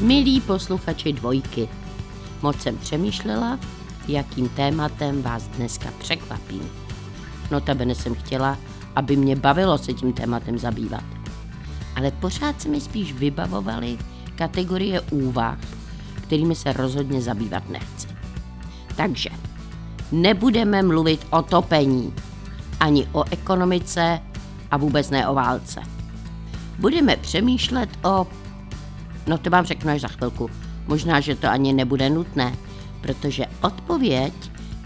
Milí posluchači dvojky, moc jsem přemýšlela, jakým tématem vás dneska překvapím. Notabene jsem chtěla, aby mě bavilo se tím tématem zabývat. Ale pořád se mi spíš vybavovaly kategorie úvah, kterými se rozhodně zabývat nechci. Takže nebudeme mluvit o topení, ani o ekonomice a vůbec ne o válce. Budeme přemýšlet o... No to vám řeknu až za chvilku. Možná, že to ani nebude nutné, protože odpověď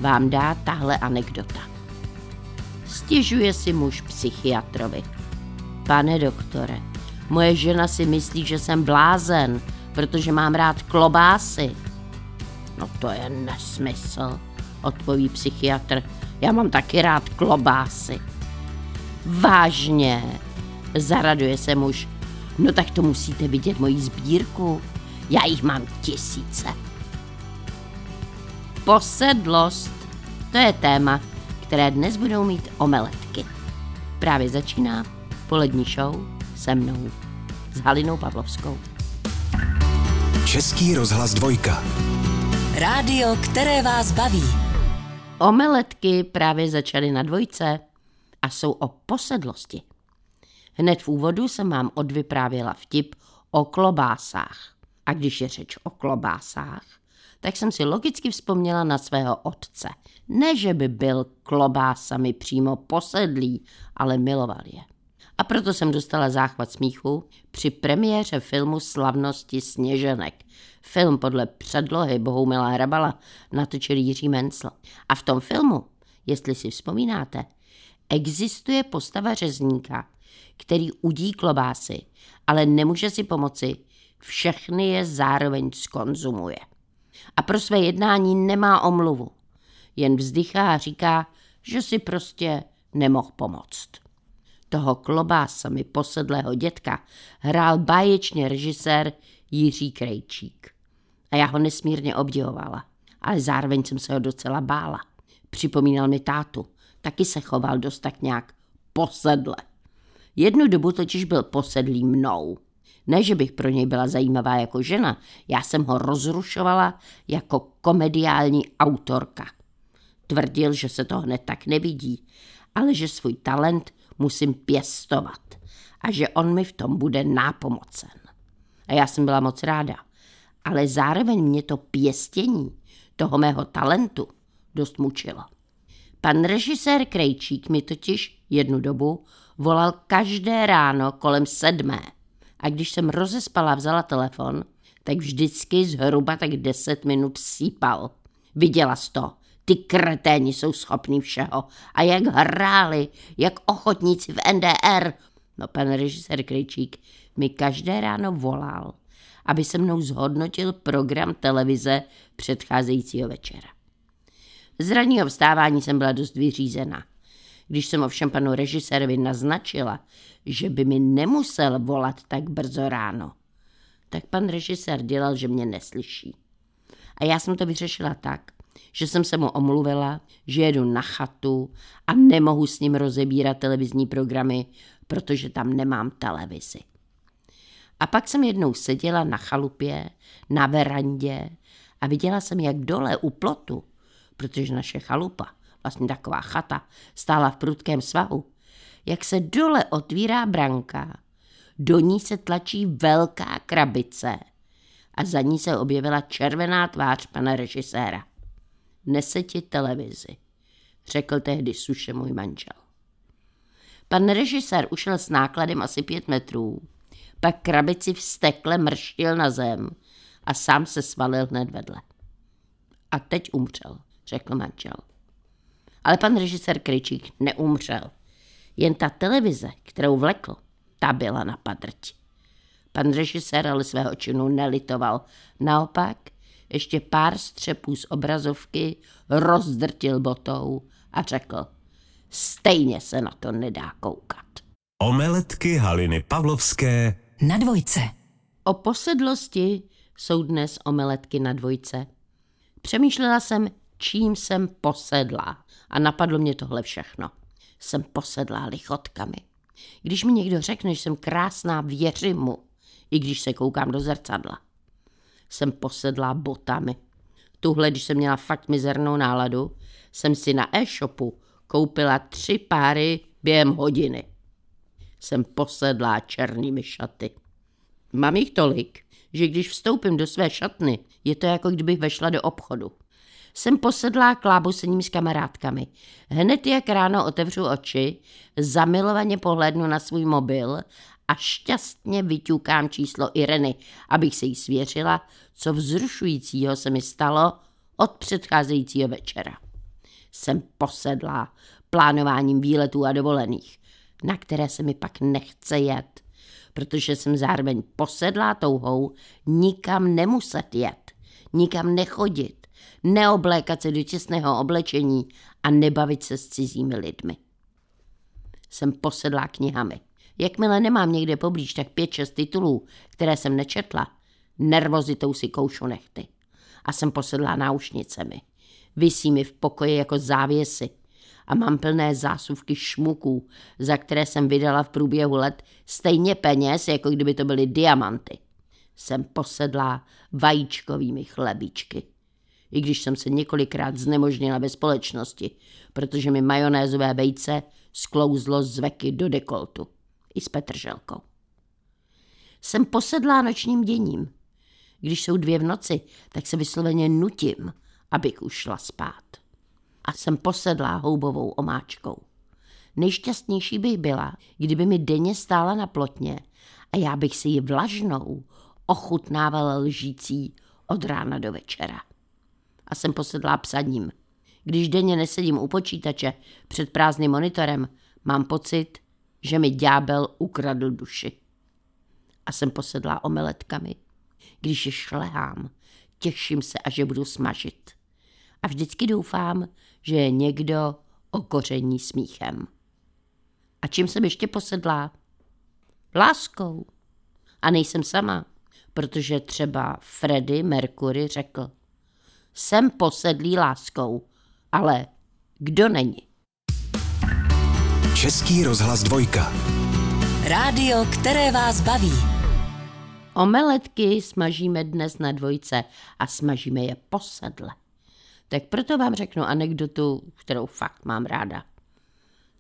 vám dá tahle anekdota. Stěžuje si muž psychiatrovi. Pane doktore, moje žena si myslí, že jsem blázen, protože mám rád klobásy. No to je nesmysl, odpoví psychiatr. Já mám taky rád klobásy. Vážně, zaraduje se muž. No tak to musíte vidět moji sbírku. Já jich mám tisíce. Posedlost, to je téma, které dnes budou mít omeletky. Právě začíná polední show se mnou, s Halinou Pavlovskou. Český rozhlas dvojka. Rádio, které vás baví. Omeletky právě začaly na dvojce a jsou o posedlosti. Hned v úvodu jsem vám odvyprávěla vtip o klobásách. A když je řeč o klobásách, tak jsem si logicky vzpomněla na svého otce. Ne, že by byl klobásami přímo posedlý, ale miloval je. A proto jsem dostala záchvat smíchu při premiéře filmu Slavnosti sněženek. Film podle předlohy Bohumila Hrabala natočil Jiří Mencl. A v tom filmu, jestli si vzpomínáte, existuje postava řezníka, který udí klobásy, ale nemůže si pomoci, všechny je zároveň skonzumuje. A pro své jednání nemá omluvu. Jen vzdychá a říká, že si prostě nemohl pomoct. Toho klobásami posedlého dětka hrál báječně režisér Jiří Krejčík. A já ho nesmírně obdivovala, ale zároveň jsem se ho docela bála. Připomínal mi tátu, taky se choval dost tak nějak posedle. Jednu dobu totiž byl posedlý mnou. Ne, že bych pro něj byla zajímavá jako žena, já jsem ho rozrušovala jako komediální autorka. Tvrdil, že se to hned tak nevidí, ale že svůj talent musím pěstovat a že on mi v tom bude nápomocen. A já jsem byla moc ráda, ale zároveň mě to pěstění toho mého talentu dost mučilo. Pan režisér Krejčík mi totiž jednu dobu volal každé ráno kolem sedmé. A když jsem rozespala vzala telefon, tak vždycky zhruba tak deset minut sípal. Viděla jsi to, ty kreténi jsou schopní všeho. A jak hráli, jak ochotníci v NDR. No pan režisér Krejčík mi každé ráno volal, aby se mnou zhodnotil program televize předcházejícího večera. Z ranního vstávání jsem byla dost vyřízená. Když jsem ovšem panu režisérovi naznačila, že by mi nemusel volat tak brzo ráno, tak pan režisér dělal, že mě neslyší. A já jsem to vyřešila tak, že jsem se mu omluvila, že jedu na chatu a nemohu s ním rozebírat televizní programy, protože tam nemám televizi. A pak jsem jednou seděla na chalupě, na verandě a viděla jsem, jak dole u plotu, protože naše chalupa vlastně taková chata, stála v prudkém svahu, jak se dole otvírá branka, do ní se tlačí velká krabice a za ní se objevila červená tvář pana režiséra. Nese ti televizi, řekl tehdy suše můj manžel. Pan režisér ušel s nákladem asi pět metrů, pak krabici vstekle mrštil na zem a sám se svalil hned vedle. A teď umřel, řekl manžel. Ale pan režisér Kryčík neumřel. Jen ta televize, kterou vlekl, ta byla na padrť. Pan režisér ale svého činu nelitoval. Naopak ještě pár střepů z obrazovky rozdrtil botou a řekl, stejně se na to nedá koukat. Omeletky Haliny Pavlovské Na dvojce. O posedlosti jsou dnes omeletky na dvojce. Přemýšlela jsem, čím jsem posedlá a napadlo mě tohle všechno. Jsem posedlá lichotkami. Když mi někdo řekne, že jsem krásná, věřím mu, i když se koukám do zrcadla. Jsem posedlá botami. Tuhle, když jsem měla fakt mizernou náladu, jsem si na e-shopu koupila tři páry během hodiny. Jsem posedlá černými šaty. Mám jich tolik, že když vstoupím do své šatny, je to jako kdybych vešla do obchodu. Jsem posedlá klábosením s kamarádkami. Hned jak ráno otevřu oči, zamilovaně pohlédnu na svůj mobil a šťastně vyťukám číslo Ireny, abych se jí svěřila, co vzrušujícího se mi stalo od předcházejícího večera. Jsem posedlá plánováním výletů a dovolených, na které se mi pak nechce jet, protože jsem zároveň posedlá touhou nikam nemuset jet, nikam nechodit, neoblékat se do těsného oblečení a nebavit se s cizími lidmi. Jsem posedlá knihami. Jakmile nemám někde poblíž tak pět, šest titulů, které jsem nečetla, nervozitou si koušu nechty. A jsem posedlá náušnicemi. Vysí mi v pokoji jako závěsy a mám plné zásuvky šmuků, za které jsem vydala v průběhu let stejně peněz, jako kdyby to byly diamanty. Jsem posedlá vajíčkovými chlebíčky. I když jsem se několikrát znemožnila ve společnosti, protože mi majonézové vejce sklouzlo z veky do dekoltu. I s Petrželkou. Jsem posedlá nočním děním. Když jsou dvě v noci, tak se vysloveně nutím, abych ušla spát. A jsem posedlá houbovou omáčkou. Nejšťastnější bych byla, kdyby mi denně stála na plotně a já bych si ji vlažnou ochutnávala lžící od rána do večera. A jsem posedlá psaním. Když denně nesedím u počítače před prázdným monitorem, mám pocit, že mi ďábel ukradl duši. A jsem posedlá omeletkami. Když je šlehám, těším se, až je budu smažit. A vždycky doufám, že je někdo okoření smíchem. A čím jsem ještě posedlá? Láskou. A nejsem sama, protože třeba Freddy Mercury řekl, jsem posedlý láskou, ale kdo není? Český rozhlas dvojka. Rádio, které vás baví. Omeletky smažíme dnes na dvojce a smažíme je posedle. Tak proto vám řeknu anekdotu, kterou fakt mám ráda.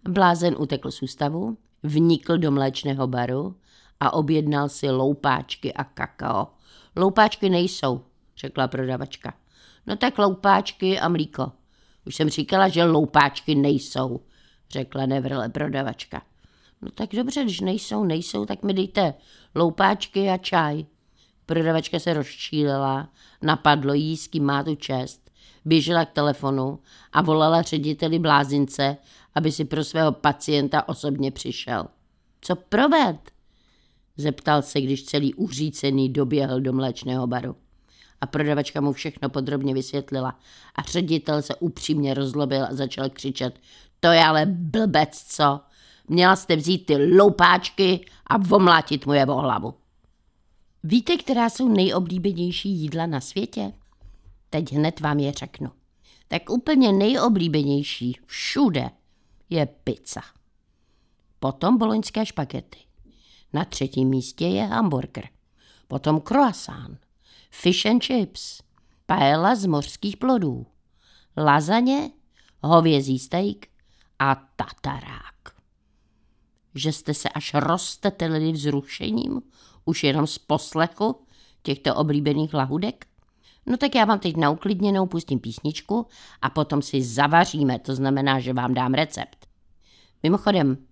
Blázen utekl z ústavu, vnikl do mléčného baru a objednal si loupáčky a kakao. Loupáčky nejsou, řekla prodavačka. No tak loupáčky a mlíko. Už jsem říkala, že loupáčky nejsou, řekla nevrle prodavačka. No tak dobře, když nejsou, nejsou, tak mi dejte loupáčky a čaj. Prodavačka se rozčílila, napadlo jí, s kým má tu čest, běžela k telefonu a volala řediteli blázince, aby si pro svého pacienta osobně přišel. Co proved? Zeptal se, když celý uřícený doběhl do mléčného baru. A prodavačka mu všechno podrobně vysvětlila. A ředitel se upřímně rozlobil a začal křičet. To je ale blbec, co? Měla jste vzít ty loupáčky a vomlátit mu je o hlavu. Víte, která jsou nejoblíbenější jídla na světě? Teď hned vám je řeknu. Tak úplně nejoblíbenější všude je pizza. Potom boloňské špagety. Na třetím místě je hamburger. Potom croissant, fish and chips, paella z mořských plodů, lazaně, hovězí steak a tatarák. Že jste se až roztetelili vzrušením, už jenom z poslechu těchto oblíbených lahudek? No tak já vám teď na uklidněnou pustím písničku a potom si zavaříme, to znamená, že vám dám recept. Mimochodem,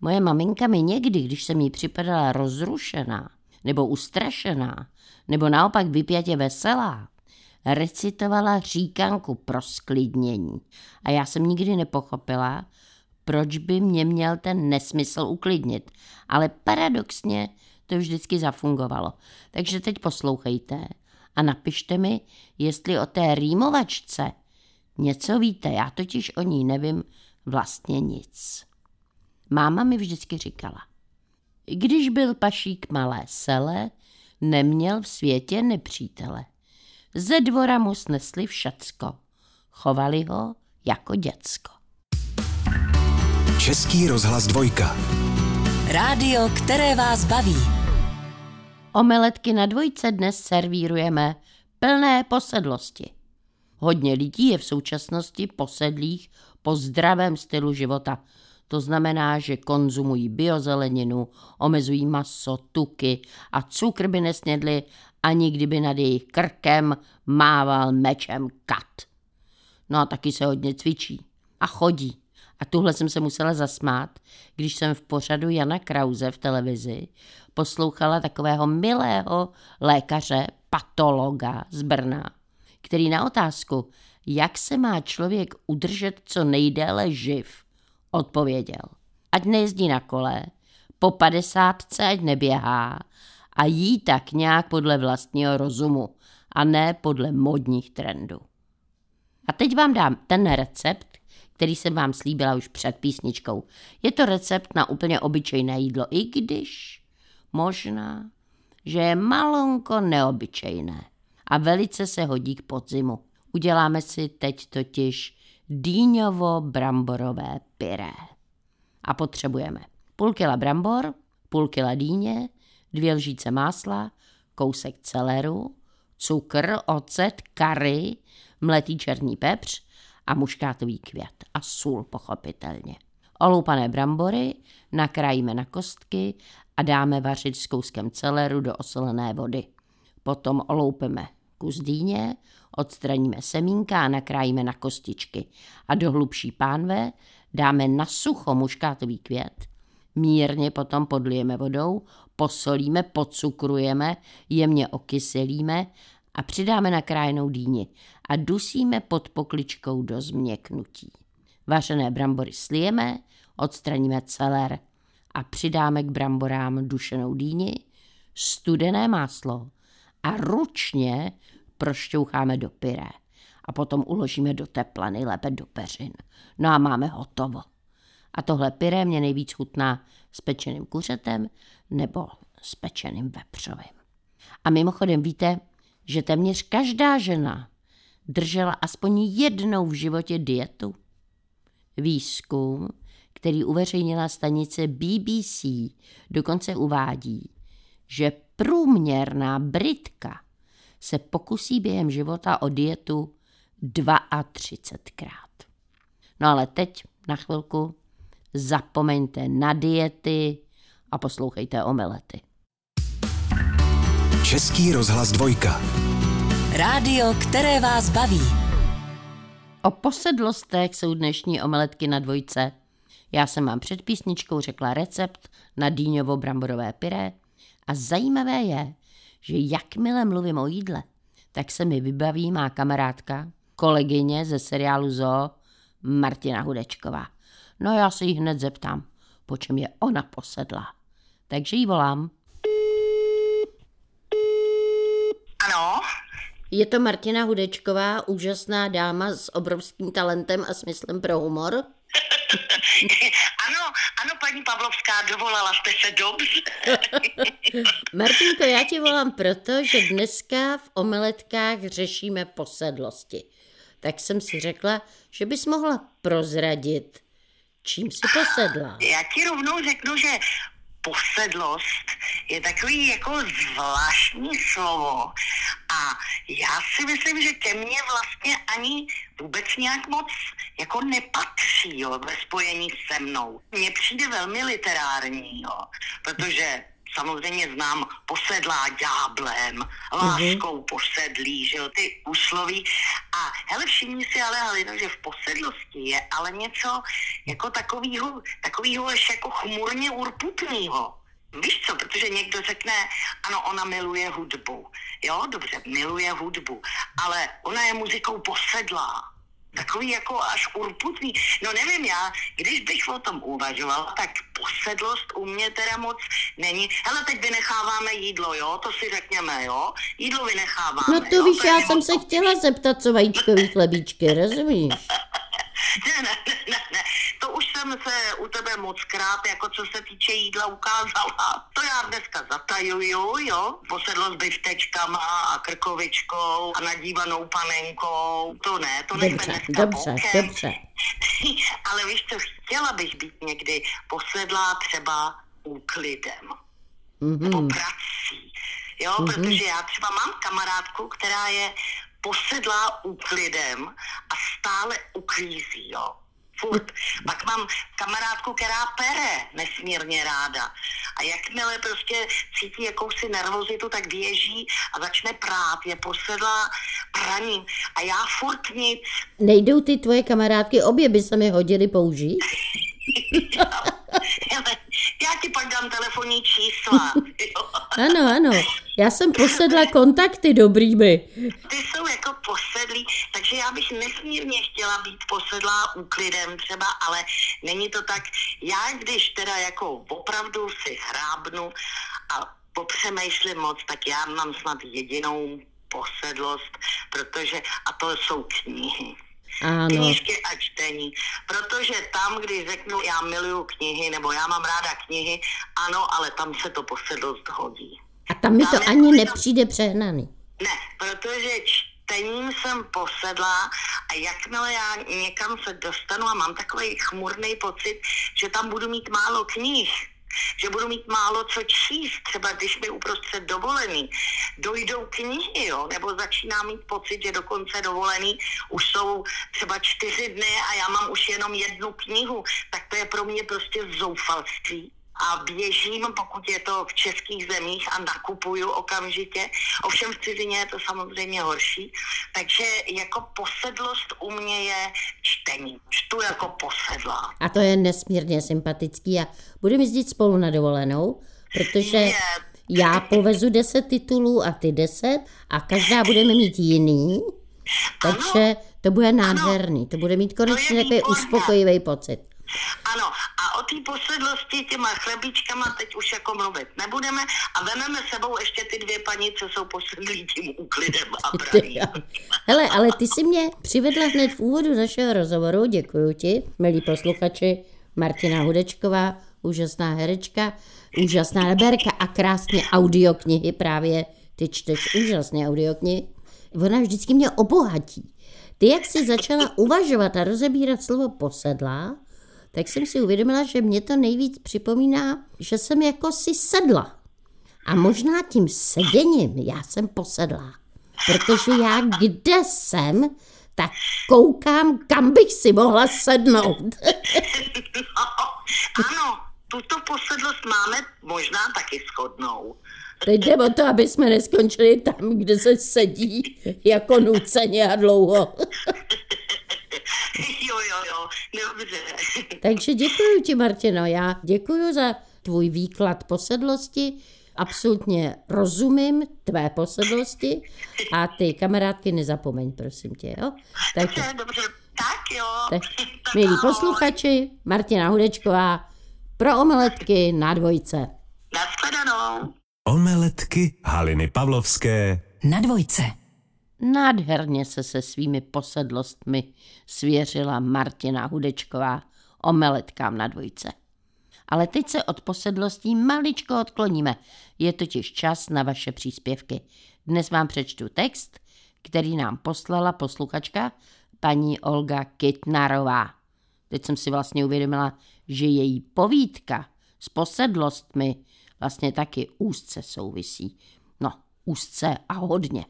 moje maminka mi někdy, když jsem jí připadala rozrušená, nebo ustrašená, nebo naopak vypjatě veselá, recitovala říkanku pro sklidnění. A já jsem nikdy nepochopila, proč by mě měl ten nesmysl uklidnit. Ale paradoxně to vždycky zafungovalo. Takže teď poslouchejte a napište mi, jestli o té rýmovačce něco víte. Já totiž o ní nevím vlastně nic. Máma mi vždycky říkala, když byl pašík malé sele, neměl v světě nepřítele. Ze dvora mu snesli všecko. Chovali ho jako děcko. Český rozhlas dvojka. Rádio, které vás baví. Omeletky na dvojce dnes servírujeme plné posedlosti. Hodně lidí je v současnosti posedlých po zdravém stylu života. To znamená, že konzumují biozeleninu, omezují maso, tuky a cukr by nesnědli, ani kdyby nad jejich krkem mával mečem kat. No a taky se hodně cvičí a chodí. A tuhle jsem se musela zasmát, když jsem v pořadu Jana Krause v televizi poslouchala takového milého lékaře, patologa z Brna, který na otázku, jak se má člověk udržet co nejdéle živ, odpověděl. Ať nejezdí na kole, po padesátce ať neběhá a jí tak nějak podle vlastního rozumu a ne podle modních trendů. A teď vám dám ten recept, který jsem vám slíbila už před písničkou. Je to recept na úplně obyčejné jídlo, i když možná, že je malonko neobyčejné a velice se hodí k podzimu. Uděláme si teď totiž dýňovo-bramborové pyré. A potřebujeme půl kila brambor, půl kila dýně, dvě lžíce másla, kousek celeru, cukr, ocet, kary, mletý černý pepř a muškátový květ a sůl pochopitelně. Oloupané brambory nakrájíme na kostky a dáme vařit s kouskem celeru do osolené vody. Potom oloupeme kus dýně, odstraníme semínka a nakrájíme na kostičky. A do hlubší pánve dáme na sucho muškátový květ, mírně potom podlijeme vodou, posolíme, pocukrujeme, jemně okyselíme a přidáme nakrájenou dýni a dusíme pod pokličkou do změknutí. Vařené brambory slijeme, odstraníme celer a přidáme k bramborám dušenou dýni, studené máslo a ručně prošťoucháme do pyré a potom uložíme do tepla, nejlépe do peřin. No a máme hotovo. A tohle pyré mě nejvíc chutná s pečeným kuřetem nebo s pečeným vepřovým. A mimochodem víte, že téměř každá žena držela aspoň jednou v životě dietu? Výzkum, který uveřejnila stanice BBC, dokonce uvádí, že průměrná Britka se pokusí během života o dietu 32krát. No ale teď na chvilku zapomeňte na diety a poslouchejte omelety. Český rozhlas dvojka. Rádio, které vás baví. O posedlostech jsou dnešní omeletky na dvojce. Já jsem vám před písničkou řekla recept na dýňovo-bramborové pyré a zajímavé je, že jakmile mluvím o jídle, tak se mi vybaví má kamarádka, kolegyně ze seriálu Zoo, Martina Hudečková. No já se jí hned zeptám, po čem je ona posedla. Takže jí volám. Ano, Je to Martina Hudečková, úžasná dáma s obrovským talentem a smyslem pro humor. paní Pavlovská, dovolala jste se dobře. Martinko, já ti volám proto, že dneska v omeletkách řešíme posedlosti. Tak jsem si řekla, že bys mohla prozradit, čím si posedla. Já ti rovnou řeknu, že posedlost je takový jako zvláštní slovo a já si myslím, že ke mně vlastně ani vůbec nějak moc jako nepatří jo, ve spojení se mnou. Mně přijde velmi literární, jo, protože samozřejmě znám posedlá ďáblem, láskou posedlý, že jo, ty úsloví. A hele, všimni si ale, Halino, že v posedlosti je ale něco jako takovýho, takovýho ještě jako chmurně urputnýho. Víš co, protože někdo řekne, ano, ona miluje hudbu. Jo, dobře, miluje hudbu, ale ona je muzikou posedlá. Takový jako až urputný. No nevím já, když bych o tom uvažovala, tak posedlost u mě teda moc není. Hele, teď vynecháváme jídlo, jo, to si řekněme, jo. Jídlo vynecháváme, No to jo? víš, je já jsem se to- chtěla zeptat, co vajíčkový chlebíčky, rozumíš? Ne, ne, ne, ne, ne. To už jsem se u tebe moc krát, jako co se týče jídla, ukázala. To já dneska zatajuju, jo. Posedlo s biftečkama a krkovičkou a nadívanou panenkou. To ne, to nejme dneska dobře, bokem. dobře. Ale víš co, chtěla bych být někdy posedlá třeba úklidem. mm-hmm. nebo prací. Jo, mm-hmm. protože já třeba mám kamarádku, která je posedlá úklidem a stále uklízí, jo furt. Pak mám kamarádku, která pere nesmírně ráda. A jakmile prostě cítí jakousi nervozitu, tak běží a začne prát, je posedlá praním. A já furt nic. Nejdou ty tvoje kamarádky, obě by se mi hodily použít? já ti pak dám telefonní čísla. ano, ano. Já jsem posedla kontakty dobrými. Ty jsou jako posedlí, takže já bych nesmírně chtěla být posedlá úklidem třeba, ale není to tak. Já když teda jako opravdu si hrábnu a popřemýšlím moc, tak já mám snad jedinou posedlost, protože, a to jsou knihy. Ano. Knížky a čtení. Protože tam, když řeknu, já miluju knihy, nebo já mám ráda knihy, ano, ale tam se to posedlost hodí. A tam mi to tam ani nepřijde přehnaný. Ne, protože čtením jsem posedla a jakmile já někam se dostanu a mám takový chmurný pocit, že tam budu mít málo knih, že budu mít málo co číst, třeba když mi uprostřed dovolený dojdou knihy, jo, nebo začíná mít pocit, že dokonce dovolený už jsou třeba čtyři dny a já mám už jenom jednu knihu, tak to je pro mě prostě zoufalství a běžím, pokud je to v českých zemích a nakupuju okamžitě. Ovšem v cizině je to samozřejmě horší. Takže jako posedlost u mě je čtení. Čtu jako posedlá. A to je nesmírně sympatický a budeme jezdit spolu na dovolenou, protože je. já povezu deset titulů a ty deset a každá budeme mít jiný. Takže to bude nádherný. To bude mít konečně takový uspokojivý pocit. Ano, o té posedlosti těma chlebíčkama teď už jako mluvit nebudeme a vememe sebou ještě ty dvě paní, co jsou posedlí tím úklidem a. Hele, ale ty si mě přivedla hned v úvodu našeho rozhovoru, děkuji ti, milí posluchači, Martina Hudečková, úžasná herečka, úžasná neberka a krásně audioknihy právě, ty čteš úžasně audioknihy. Ona vždycky mě obohatí. Ty, jak jsi začala uvažovat a rozebírat slovo posedlá, tak jsem si uvědomila, že mě to nejvíc připomíná, že jsem jako si sedla. A možná tím seděním já jsem posedla. Protože já kde jsem, tak koukám, kam bych si mohla sednout. no, ano, tuto posedlost máme možná taky schodnou. Teď jde o to, aby jsme neskončili tam, kde se sedí jako nuceně a dlouho. jo, jo, jo, dobře. Takže děkuji ti, Martino. Já děkuji za tvůj výklad posedlosti. Absolutně rozumím tvé posedlosti a ty kamarádky nezapomeň, prosím tě, jo? Tak, dobře, dobře, tak jo. Tak, milí posluchači, Martina Hudečková, pro omeletky na dvojce. Naschledanou. Omeletky Haliny Pavlovské na dvojce. Nádherně se se svými posedlostmi svěřila Martina Hudečková omeletkám na dvojce. Ale teď se od posedlostí maličko odkloníme. Je totiž čas na vaše příspěvky. Dnes vám přečtu text, který nám poslala posluchačka paní Olga Kytnarová. Teď jsem si vlastně uvědomila, že její povídka s posedlostmi vlastně taky úzce souvisí. No, úzce a hodně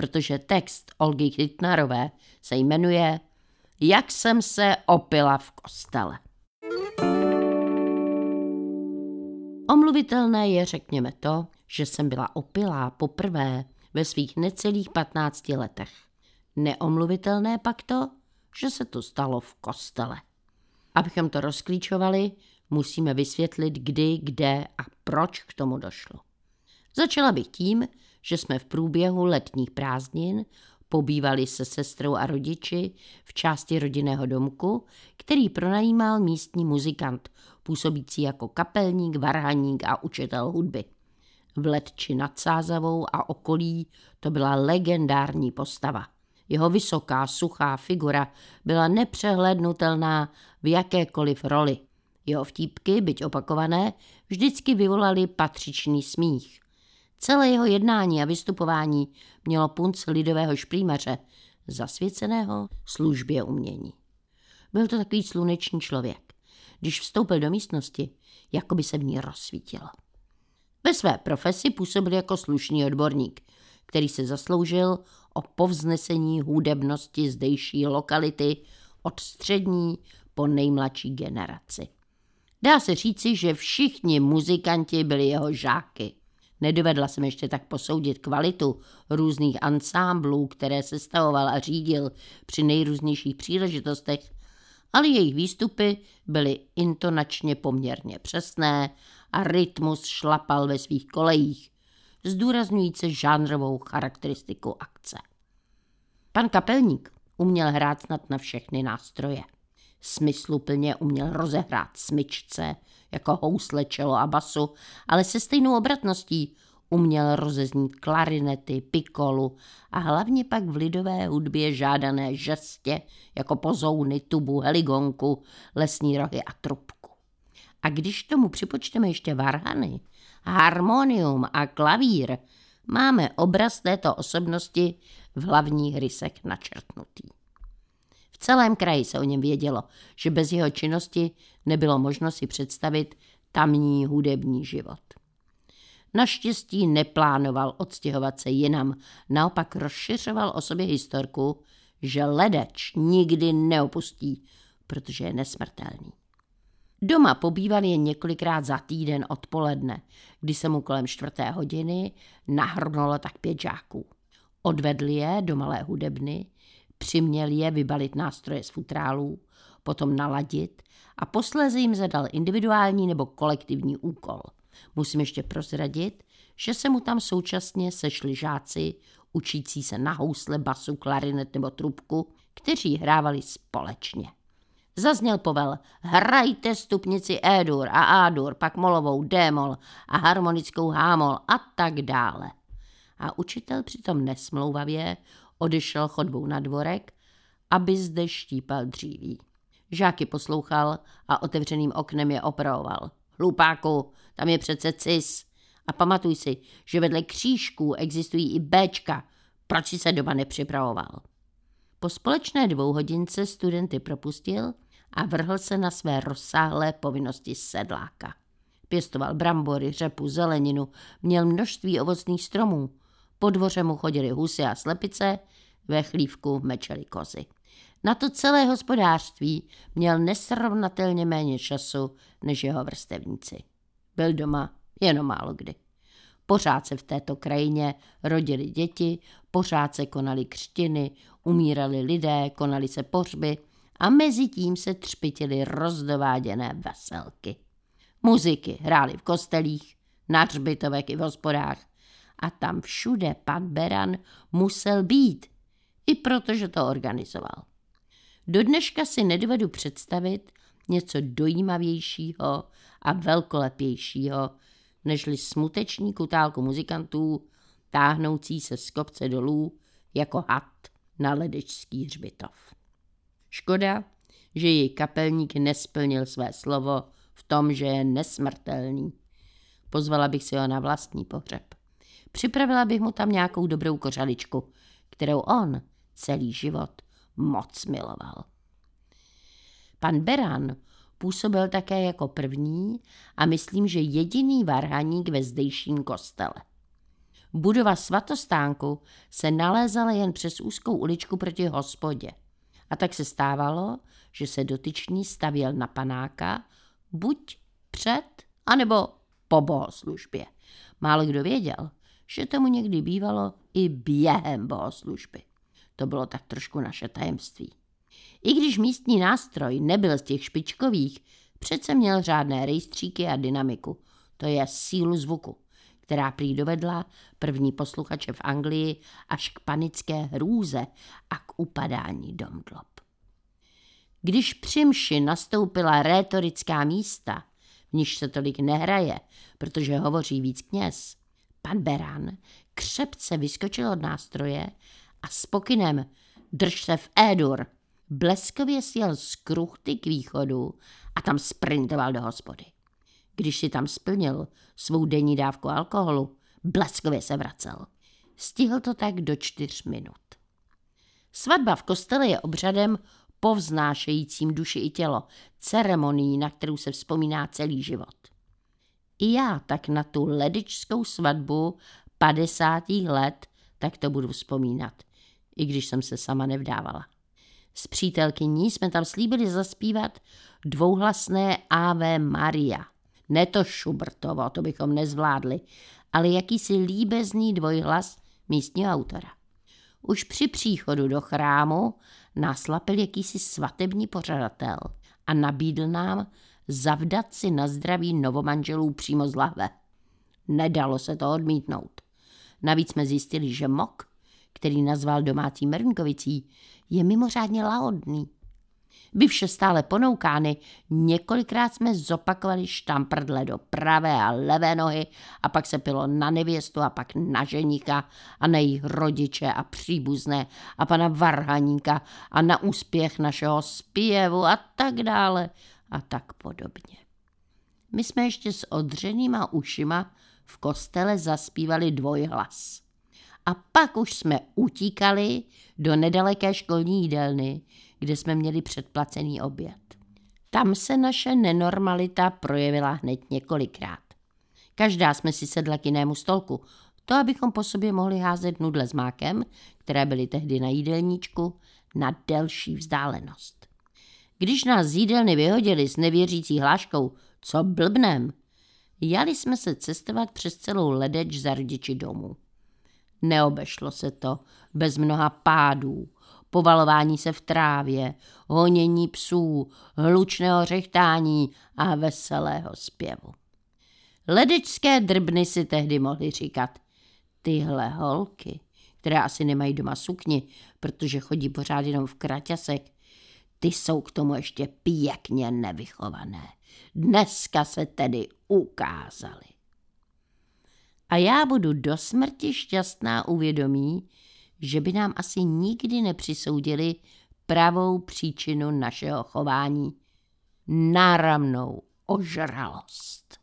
protože text Olgy Chytnarové se jmenuje Jak jsem se opila v kostele. Omluvitelné je, řekněme to, že jsem byla opilá poprvé ve svých necelých 15 letech. Neomluvitelné pak to, že se to stalo v kostele. Abychom to rozklíčovali, musíme vysvětlit, kdy, kde a proč k tomu došlo. Začala bych tím, že jsme v průběhu letních prázdnin pobývali se sestrou a rodiči v části rodinného domku, který pronajímal místní muzikant, působící jako kapelník, varhaník a učitel hudby. V Letči nad Sázavou a okolí to byla legendární postava. Jeho vysoká, suchá figura byla nepřehlednutelná v jakékoliv roli. Jeho vtípky, byť opakované, vždycky vyvolali patřičný smích. Celé jeho jednání a vystupování mělo punc lidového šprýmaře, zasvěceného službě umění. Byl to takový sluneční člověk. Když vstoupil do místnosti, jako by se v ní rozsvítilo. Ve své profesi působil jako slušný odborník, který se zasloužil o povznesení hudebnosti zdejší lokality od střední po nejmladší generaci. Dá se říci, že všichni muzikanti byli jeho žáky. Nedovedla jsem ještě tak posoudit kvalitu různých ansámblů, které sestavoval a řídil při nejrůznějších příležitostech, ale jejich výstupy byly intonačně poměrně přesné a rytmus šlapal ve svých kolejích, zdůrazňující žánrovou charakteristiku akce. Pan kapelník uměl hrát snad na všechny nástroje. Smysluplně uměl rozehrát smyčce, jako housle, čelo a basu, ale se stejnou obratností uměl rozeznít klarinety, pikolu a hlavně pak v lidové hudbě žádané žestě, jako pozouny, tubu, heligonku, lesní rohy a trubku. A když tomu připočteme ještě varhany, harmonium a klavír, máme obraz této osobnosti v hlavních rysech načrtnutý. Celém kraji se o něm vědělo, že bez jeho činnosti nebylo možno si představit tamní hudební život. Naštěstí neplánoval odstěhovat se jinam, naopak rozšiřoval o sobě historku, že ledač nikdy neopustí, protože je nesmrtelný. Doma pobýval jen několikrát za týden odpoledne, kdy se mu kolem čtvrté hodiny nahrnulo tak pět žáků. Odvedl je do malé hudebny, přiměl je vybalit nástroje z futrálů, potom naladit a posléze jim zadal individuální nebo kolektivní úkol. Musím ještě prozradit, že se mu tam současně sešli žáci, učící se na housle, basu, klarinet nebo trubku, kteří hrávali společně. Zazněl povel, hrajte stupnici E-dur a A-dur, pak molovou D-mol a harmonickou H-mol a tak dále. A učitel přitom nesmlouvavě odešel chodbou na dvorek, aby zde štípal dříví. Žáky poslouchal a otevřeným oknem je opravoval. Hlupáku, tam je přece cis. A pamatuj si, že vedle křížků existují i Bčka. Proč si se doba nepřipravoval? Po společné dvouhodince studenty propustil a vrhl se na své rozsáhlé povinnosti sedláka. Pěstoval brambory, řepu, zeleninu, měl množství ovocných stromů. Po dvoře mu chodili husy a slepice, ve chlívku mečeli kozy. Na to celé hospodářství měl nesrovnatelně méně času než jeho vrstevníci. Byl doma jenom málo kdy. Pořád se v této krajině rodili děti, pořád se konaly křtiny, umírali lidé, konaly se pohřby a mezi tím se třpitily rozdováděné veselky. Muziky hrály v kostelích, na hřbitovek i v hospodách a tam všude pan Beran musel být, i protože to organizoval. Do dneška si nedovedu představit něco dojímavějšího a velkolepějšího, nežli smuteční kutálku muzikantů, táhnoucí se z kopce dolů jako had na ledečský hřbitov. Škoda, že její kapelník nesplnil své slovo v tom, že je nesmrtelný. Pozvala bych si ho na vlastní pohřeb. Připravila bych mu tam nějakou dobrou kořaličku, kterou on celý život moc miloval. Pan Beran působil také jako první a myslím, že jediný varhaník ve zdejším kostele. Budova svatostánku se nalézala jen přes úzkou uličku proti hospodě. A tak se stávalo, že se dotyčný stavěl na panáka buď před, anebo po bohoslužbě. Málo kdo věděl, že tomu někdy bývalo i během bohoslužby. To bylo tak trošku naše tajemství. I když místní nástroj nebyl z těch špičkových, přece měl řádné rejstříky a dynamiku, to je sílu zvuku, která prý dovedla první posluchače v Anglii až k panické hrůze a k upadání domdlob. Když při mši nastoupila rétorická místa, v níž se tolik nehraje, protože hovoří víc kněz, pan Beran křepce vyskočil od nástroje a s pokynem drž se v Édur bleskově sjel z kruchty k východu a tam sprintoval do hospody. Když si tam splnil svou denní dávku alkoholu, bleskově se vracel. Stihl to tak do čtyř minut. Svatba v kostele je obřadem povznášejícím duši i tělo, ceremonií, na kterou se vzpomíná celý život. I já tak na tu ledičskou svatbu 50. let, tak to budu vzpomínat, i když jsem se sama nevdávala. S přítelkyní jsme tam slíbili zaspívat dvouhlasné Ave Maria. Ne to Schubertovo, to bychom nezvládli, ale jakýsi líbezný dvojhlas místního autora. Už při příchodu do chrámu nás lapil jakýsi svatební pořadatel a nabídl nám zavdat si na zdraví novomanželů přímo z lahve. Nedalo se to odmítnout. Navíc jsme zjistili, že mok, který nazval domácí Mrnkovicí, je mimořádně lahodný. Byvše stále ponoukány, několikrát jsme zopakovali štamprdle do pravé a levé nohy a pak se pilo na nevěstu a pak na ženíka a na jejich rodiče a příbuzné a pana Varhaníka a na úspěch našeho zpěvu a tak dále a tak podobně. My jsme ještě s odřenýma ušima v kostele zaspívali dvojhlas. A pak už jsme utíkali do nedaleké školní jídelny, kde jsme měli předplacený oběd. Tam se naše nenormalita projevila hned několikrát. Každá jsme si sedla k jinému stolku, to abychom po sobě mohli házet nudle s mákem, které byly tehdy na jídelníčku, na delší vzdálenost. Když nás z jídelny vyhodili s nevěřící hláškou, co blbnem, jali jsme se cestovat přes celou ledeč za rodiči domů. Neobešlo se to bez mnoha pádů, povalování se v trávě, honění psů, hlučného řechtání a veselého zpěvu. Ledečské drbny si tehdy mohli říkat, tyhle holky, které asi nemají doma sukni, protože chodí pořád jenom v kraťasek, ty jsou k tomu ještě pěkně nevychované. Dneska se tedy ukázali. A já budu do smrti šťastná uvědomí, že by nám asi nikdy nepřisoudili pravou příčinu našeho chování. Náramnou ožralost.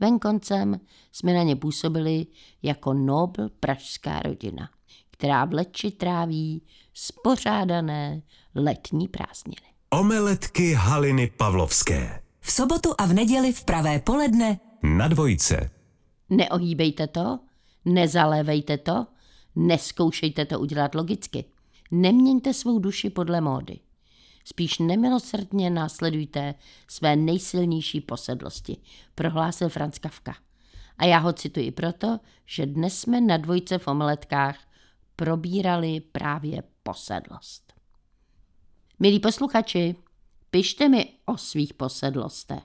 Venkoncem jsme na ně působili jako nobl pražská rodina, která v Leči tráví spořádané letní prázdniny. Omeletky Haliny Pavlovské. V sobotu a v neděli v pravé poledne Na dvojce. Neohýbejte to, nezalévejte to, neskoušejte to udělat logicky. Neměňte svou duši podle módy. Spíš nemilosrdně následujte své nejsilnější posedlosti, prohlásil Franz Kafka. A já ho cituji proto, že dnes jsme na dvojce v omeletkách probírali právě posedlost. Milí posluchači, pište mi o svých posedlostech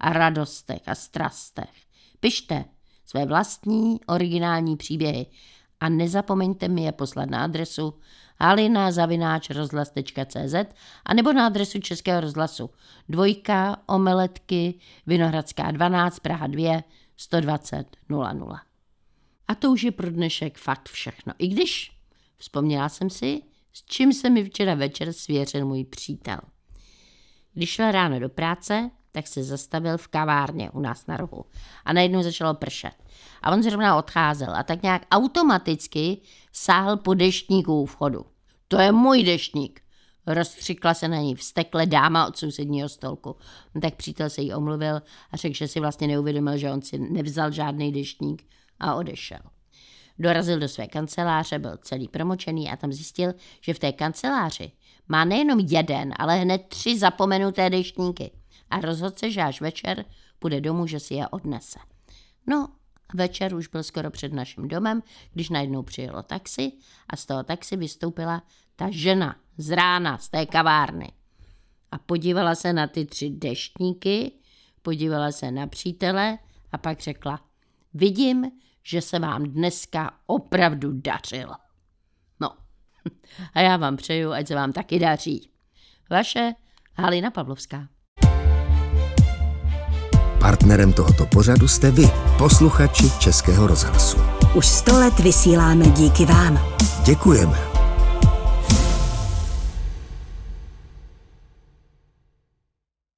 a radostech a strastech. Pište své vlastní originální příběhy a nezapomeňte mi je poslat na adresu halina.rozhlas.cz a nebo na adresu Českého rozhlasu dvojka omeletky Vinohradská 12 Praha 2 120 00. A to už je pro dnešek fakt všechno. I když vzpomněla jsem si, s čím se mi včera večer svěřil můj přítel. Když šel ráno do práce, tak se zastavil v kavárně u nás na rohu a najednou začalo pršet. A on zrovna odcházel a tak nějak automaticky sáhl po deštníku u vchodu. To je můj deštník, rozstřikla se na ní vstekle dáma od sousedního stolku. No, tak přítel se jí omluvil a řekl, že si vlastně neuvědomil, že on si nevzal žádný deštník a odešel. Dorazil do své kanceláře, byl celý promočený a tam zjistil, že v té kanceláři má nejenom jeden, ale hned tři zapomenuté deštníky. A rozhodl se, že až večer půjde domů, že si je odnese. No, večer už byl skoro před naším domem, když najednou přijelo taxi a z toho taxi vystoupila ta žena z rána z té kavárny. A podívala se na ty tři deštníky, podívala se na přítele a pak řekla, vidím, že se vám dneska opravdu dařilo. No, a já vám přeju, ať se vám taky daří. Vaše Halina Pavlovská. Partnerem tohoto pořadu jste vy, posluchači Českého rozhlasu. už sto let vysíláme díky vám. Děkujeme.